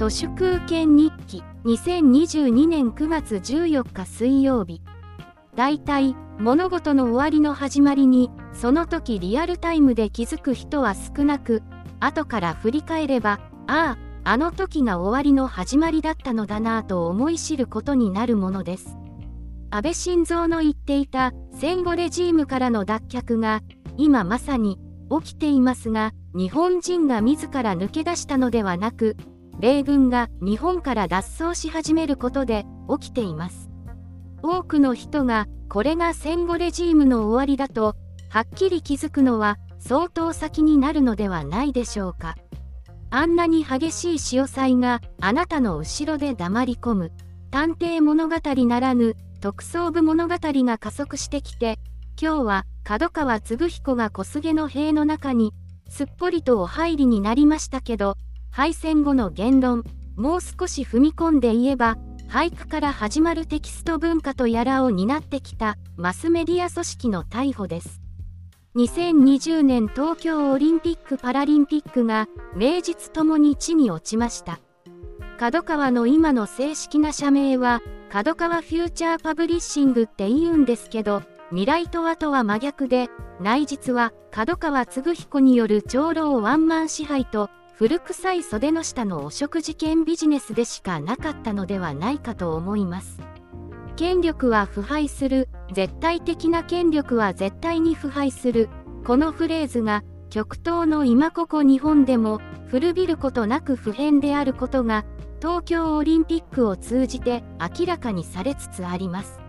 都市空権日記2022年9月14日水曜日大体物事の終わりの始まりにその時リアルタイムで気づく人は少なく後から振り返ればあああの時が終わりの始まりだったのだなぁと思い知ることになるものです。安倍晋三の言っていた戦後レジームからの脱却が今まさに起きていますが日本人が自ら抜け出したのではなく米軍が日本から脱走し始めることで起きています。多くの人がこれが戦後レジームの終わりだとはっきり気づくのは相当先になるのではないでしょうか。あんなに激しい潮騒があなたの後ろで黙り込む。探偵物語ならぬ特捜部物語が加速してきて今日は角川嗣彦が小菅の塀の中にすっぽりとお入りになりましたけど敗戦後の言論もう少し踏み込んで言えば俳句から始まるテキスト文化とやらを担ってきたマスメディア組織の逮捕です。2020年東京オリンピック・パラリンピックが名実ともに地に落ちました。角川の今の正式な社名は角川フューチャーパブリッシングって言うんですけど未来とはとは真逆で内実は角川嗣彦による長老ワンマン支配と古臭い袖の下のお食事券ビジネスでしかなかったのではないかと思います。権力は腐敗する。絶対的な権力は絶対に腐敗する。このフレーズが極東の今ここ日本でも古びることなく普遍であることが東京オリンピックを通じて明らかにされつつあります。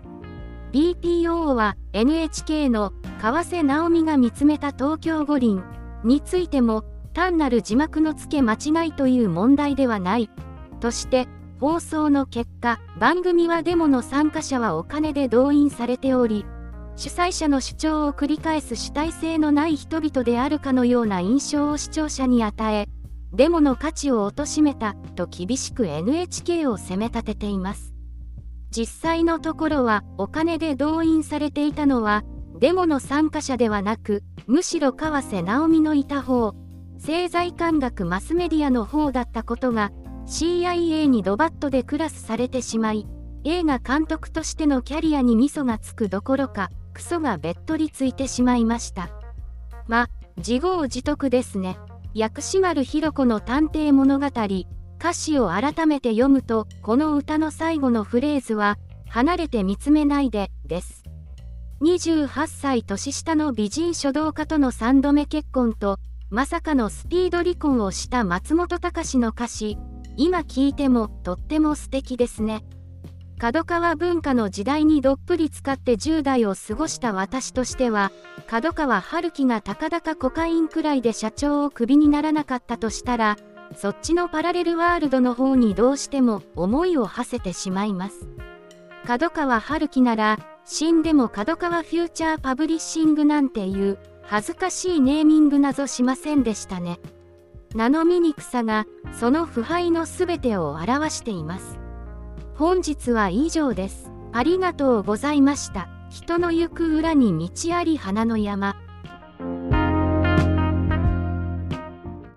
BPO は NHK の川瀬直美が見つめた東京五輪についても単なる字幕の付け間違いという問題ではない。として放送の結果番組はデモの参加者はお金で動員されており主催者の主張を繰り返す主体性のない人々であるかのような印象を視聴者に与えデモの価値を貶めたと厳しく NHK を責め立てています。実際のところはお金で動員されていたのはデモの参加者ではなくむしろ川瀬直美のいた方。政財官学マスメディアの方だったことが CIA にドバットでクラスされてしまい映画監督としてのキャリアにミソがつくどころかクソがべっとりついてしまいました。ま自業自得ですね。薬師丸ひろ子の探偵物語歌詞を改めて読むとこの歌の最後のフレーズは離れて見つめないでです。28歳年下の美人書道家との3度目結婚とまさかのスピード離婚をした松本隆の歌詞。今聞いてもとっても素敵ですね。角川文化の時代にどっぷり使って10代を過ごした私としては角川春樹がたかだかコカインくらいで社長をクビにならなかったとしたらそっちのパラレルワールドの方にどうしても思いを馳せてしまいます。角川春樹なら死んでも角川フューチャーパブリッシングなんていう。恥ずかしいネーミングなぞしませんでしたね。名の醜さがその腐敗のすべてを表しています。本日は以上です。ありがとうございました。人の行く裏に道あり花の山。